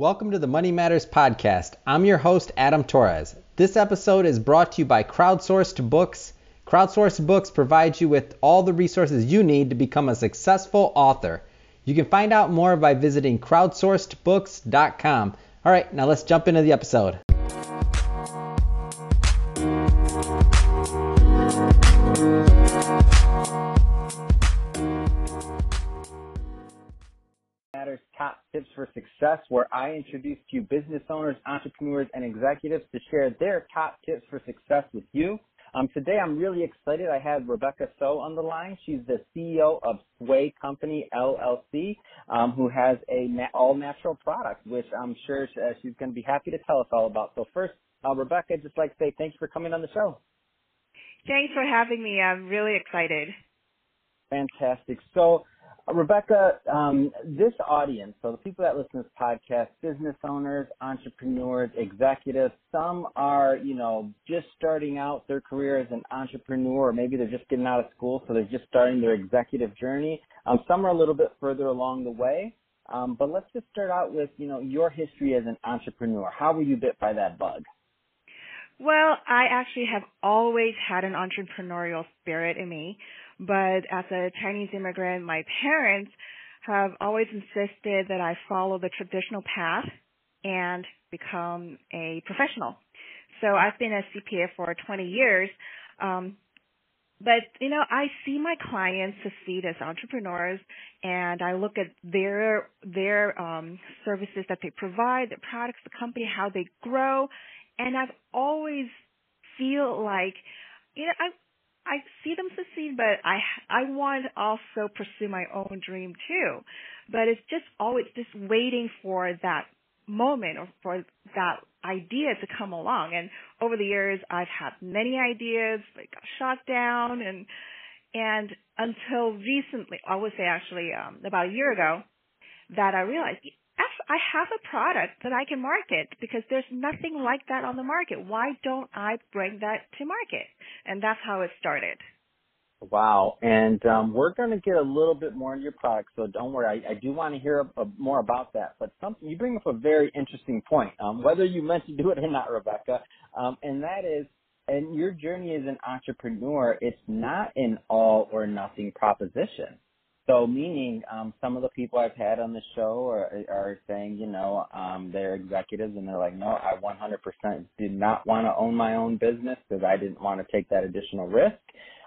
Welcome to the Money Matters Podcast. I'm your host, Adam Torres. This episode is brought to you by Crowdsourced Books. Crowdsourced Books provides you with all the resources you need to become a successful author. You can find out more by visiting crowdsourcedbooks.com. All right, now let's jump into the episode. For Success, where I introduce to you business owners, entrepreneurs, and executives to share their top tips for success with you. Um, today, I'm really excited. I have Rebecca So on the line. She's the CEO of Sway Company LLC, um, who has a na- all natural product, which I'm sure uh, she's going to be happy to tell us all about. So first, uh, Rebecca, I'd just like to say thanks for coming on the show. Thanks for having me. I'm really excited. Fantastic. So Rebecca, um, this audience, so the people that listen to this podcast, business owners, entrepreneurs, executives, some are, you know, just starting out their career as an entrepreneur, or maybe they're just getting out of school, so they're just starting their executive journey. Um, some are a little bit further along the way. Um, but let's just start out with, you know, your history as an entrepreneur. How were you bit by that bug? Well, I actually have always had an entrepreneurial spirit in me. But as a Chinese immigrant, my parents have always insisted that I follow the traditional path and become a professional. So I've been a CPA for 20 years. Um, but you know, I see my clients succeed as entrepreneurs, and I look at their their um, services that they provide, the products, the company, how they grow, and I've always feel like you know I I see them succeed, but I I want to also pursue my own dream too. But it's just always just waiting for that moment or for that idea to come along. And over the years, I've had many ideas, but got shot down, and and until recently, I would say actually um, about a year ago, that I realized I have a product that I can market because there's nothing like that on the market. Why don't I bring that to market? And that's how it started. Wow. And um, we're going to get a little bit more into your product, so don't worry. I, I do want to hear a, a, more about that. But something you bring up a very interesting point, um, whether you meant to do it or not, Rebecca, um, and that is, and your journey as an entrepreneur, it's not an all or nothing proposition. So meaning, um, some of the people I've had on the show are, are saying, you know, um, they're executives and they're like, no, I 100% did not want to own my own business because I didn't want to take that additional risk.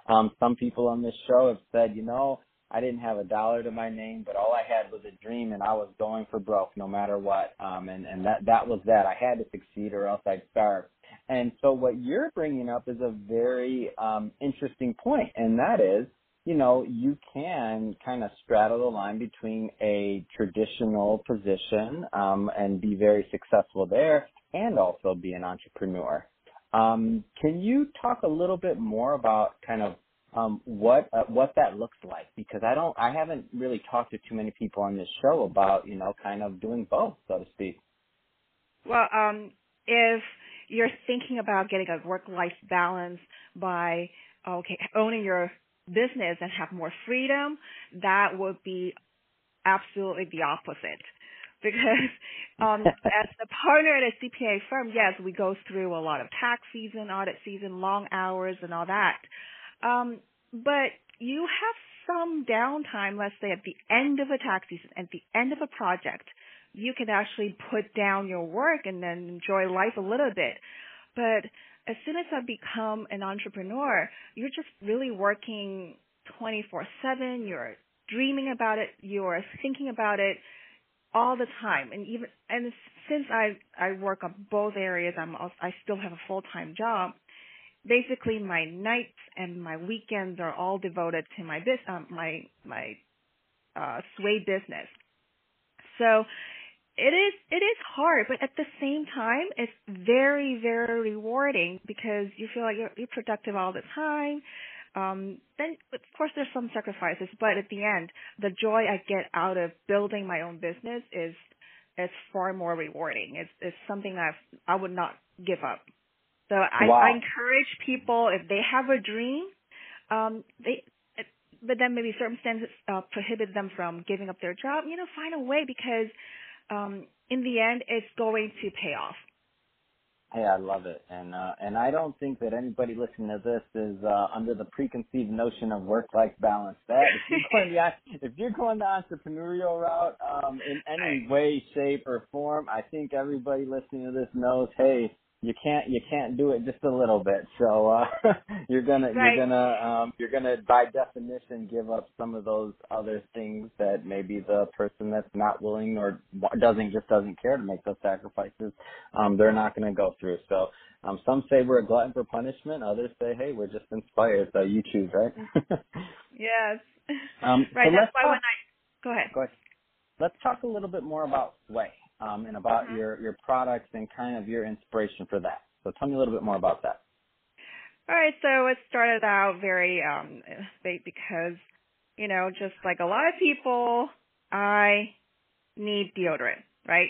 Um, some people on this show have said, you know, I didn't have a dollar to my name, but all I had was a dream and I was going for broke no matter what. Um, and, and that, that was that. I had to succeed or else I'd starve. And so what you're bringing up is a very, um, interesting point, and that is, you know, you can kind of straddle the line between a traditional position um, and be very successful there and also be an entrepreneur. Um, can you talk a little bit more about kind of um, what uh, what that looks like? Because I don't, I haven't really talked to too many people on this show about you know kind of doing both, so to speak. Well, um, if you're thinking about getting a work-life balance by okay owning your business and have more freedom, that would be absolutely the opposite. Because um, as a partner at a CPA firm, yes, we go through a lot of tax season, audit season, long hours, and all that. Um, but you have some downtime, let's say at the end of a tax season, at the end of a project, you can actually put down your work and then enjoy life a little bit. But as soon as I become an entrepreneur, you're just really working 24 7. You're dreaming about it. You're thinking about it all the time. And even, and since I, I work on both areas, I'm also, I still have a full-time job. Basically, my nights and my weekends are all devoted to my business, um, my, my, uh, sway business. So it is it is hard, but at the same time, it's very very rewarding because you feel like you're, you're productive all the time. Um, then of course there's some sacrifices, but at the end, the joy I get out of building my own business is is far more rewarding. It's it's something that I would not give up. So I, wow. I encourage people if they have a dream, um, they but then maybe circumstances uh, prohibit them from giving up their job. You know, find a way because um, in the end, it's going to pay off. Hey, I love it, and uh, and I don't think that anybody listening to this is uh, under the preconceived notion of work-life balance. That if you're going the if you're going the entrepreneurial route um, in any way, shape, or form, I think everybody listening to this knows. Hey, you can't you can't do it just a little bit. So uh, you're gonna right. you're gonna um, you're gonna by definition give up some of those other things that maybe the person that's not willing or doesn't just doesn't care to make those sacrifices. Um, they're not gonna go through. So um, some say we're a glutton for punishment. Others say, hey, we're just inspired. So you choose, right? yes. Um, right. So that's why talk, when I go ahead. Go ahead. Let's talk a little bit more about Sway um, and about mm-hmm. your, your products and kind of your inspiration for that. So tell me a little bit more about that. All right, so it started out very um because you know, just like a lot of people, I need deodorant, right?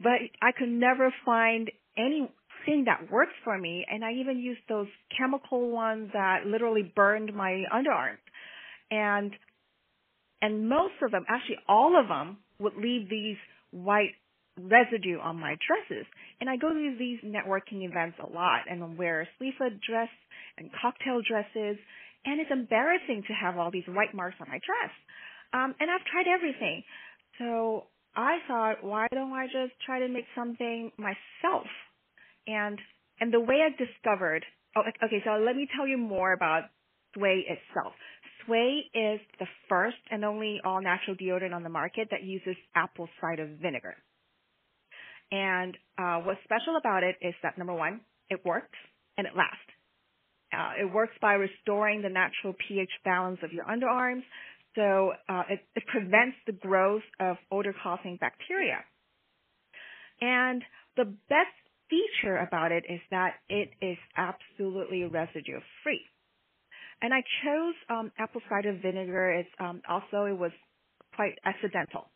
But I could never find anything that works for me, and I even used those chemical ones that literally burned my underarms, and and most of them, actually all of them, would leave these white residue on my dresses. And I go to these networking events a lot and I wear a sleeve dress and cocktail dresses and it's embarrassing to have all these white marks on my dress. Um, and I've tried everything. So I thought, why don't I just try to make something myself? And and the way I discovered, oh, okay, so let me tell you more about Sway itself. Sway is the first and only all natural deodorant on the market that uses apple cider vinegar. And uh, what's special about it is that number one, it works and it lasts. Uh, it works by restoring the natural pH balance of your underarms, so uh, it, it prevents the growth of odor-causing bacteria. And the best feature about it is that it is absolutely residue-free. And I chose um, apple cider vinegar. It's um, also it was quite accidental.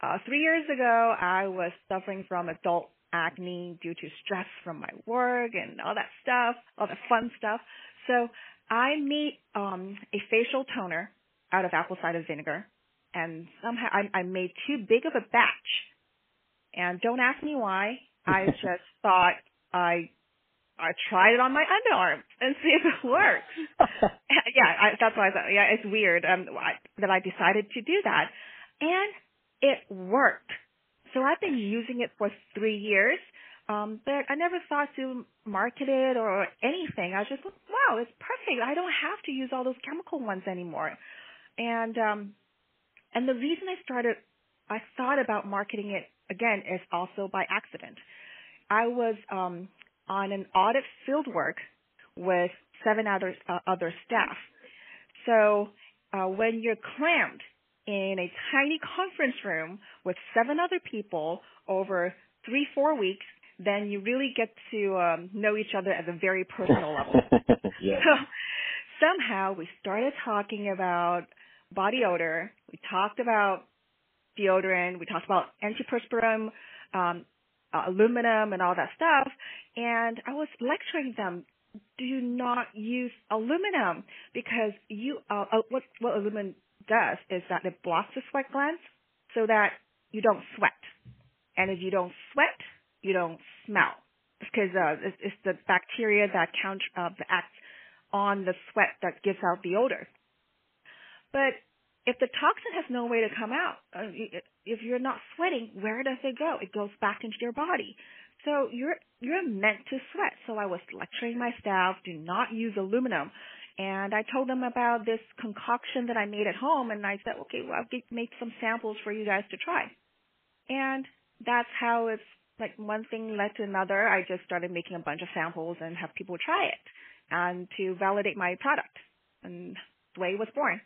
Uh, three years ago, I was suffering from adult acne due to stress from my work and all that stuff, all the fun stuff. So I made um, a facial toner out of apple cider vinegar, and somehow I, I made too big of a batch. And don't ask me why. I just thought I I tried it on my underarm and see if it works. yeah, I, that's why I thought. Yeah, it's weird um, that I decided to do that, and it worked. So I've been using it for three years, um, but I never thought to market it or anything. I was just, wow, it's perfect. I don't have to use all those chemical ones anymore. And um, and the reason I started, I thought about marketing it again is also by accident. I was um, on an audit field work with seven other uh, other staff. So uh, when you're clamped in a tiny conference room with seven other people over three, four weeks, then you really get to um, know each other at a very personal level. yeah. So somehow we started talking about body odor. We talked about deodorant. We talked about antiperspirant, um, uh, aluminum, and all that stuff. And I was lecturing them do not use aluminum because you uh, uh, what what aluminum does is that it blocks the sweat glands so that you don't sweat. And if you don't sweat, you don't smell because uh, it's, it's the bacteria that count uh, acts on the sweat that gives out the odor. But if the toxin has no way to come out, uh, if you're not sweating, where does it go? It goes back into your body. So you're you're meant to sweat. So I was lecturing my staff, do not use aluminum. And I told them about this concoction that I made at home, and I said, okay, well, I'll make some samples for you guys to try. And that's how it's like one thing led to another. I just started making a bunch of samples and have people try it, and to validate my product. And Sway was born.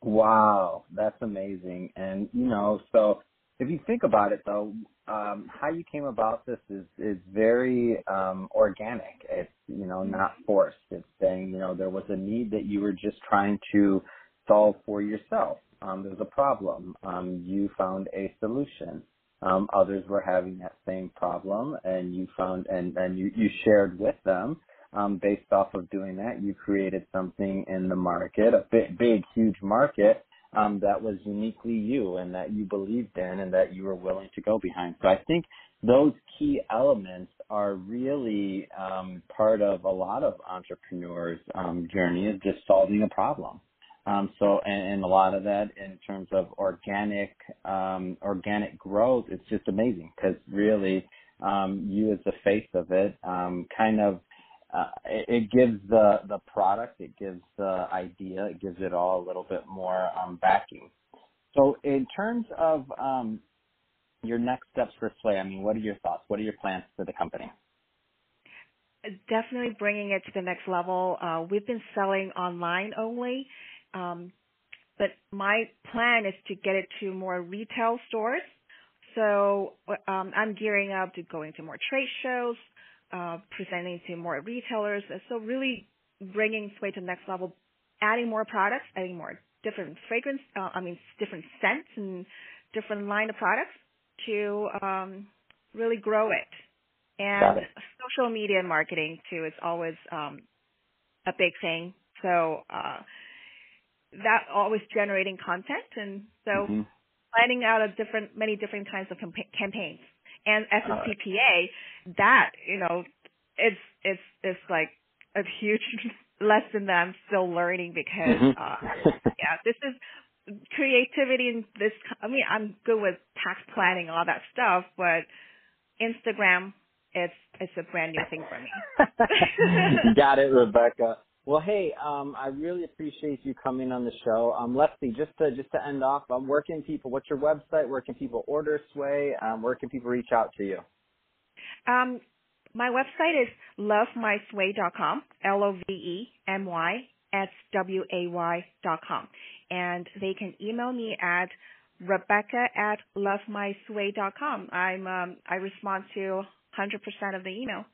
Wow, that's amazing. And you know, so if you think about it though, um, how you came about this is is very um, organic. It's you know not forced. It's saying you know there was a need that you were just trying to solve for yourself. Um, there was a problem. Um, you found a solution. Um, others were having that same problem, and you found and and you you shared with them. Um, based off of doing that, you created something in the market, a big, big, huge market um, that was uniquely you and that you believed in and that you were willing to go behind. So I think those key elements are really um, part of a lot of entrepreneurs' um, journey is just solving a problem. Um, so, and, and, a lot of that in terms of organic, um, organic growth, it's just amazing because really, um, you as the face of it, um, kind of, uh, it, it, gives the, the product, it gives the idea, it gives it all a little bit more, um, backing. So in terms of, um, your next steps for Sway, I mean, what are your thoughts? What are your plans for the company? Definitely bringing it to the next level. Uh, we've been selling online only um, but my plan is to get it to more retail stores. So um, I'm gearing up to going to more trade shows, uh, presenting to more retailers. So really bringing Sway to the next level, adding more products, adding more different fragrance, uh, I mean different scents and different line of products to um, really grow it. And it. social media marketing too is always um, a big thing. So uh, that always generating content, and so mm-hmm. planning out a different, many different kinds of campaigns. And as a CPA, that you know, it's it's it's like a huge lesson that I'm still learning because mm-hmm. uh, yeah, this is creativity and this. I mean, I'm good with tax planning, and all that stuff, but Instagram, it's it's a brand new thing for me. Got it, Rebecca. Well, hey, um, I really appreciate you coming on the show. Um, Leslie, just to just to end off, um, where can people? What's your website? Where can people order Sway? Um, where can people reach out to you? Um, my website is lovemysway.com. L O V E M Y S W A Y dot com, and they can email me at Rebecca at lovemysway.com. I'm um, I respond to 100% of the email.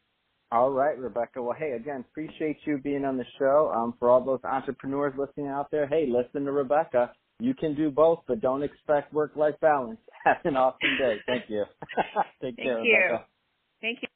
All right, Rebecca. Well, hey, again, appreciate you being on the show. Um, for all those entrepreneurs listening out there, hey, listen to Rebecca. You can do both, but don't expect work-life balance. Have an awesome day. Thank you. Take Thank care, you. Rebecca. Thank you.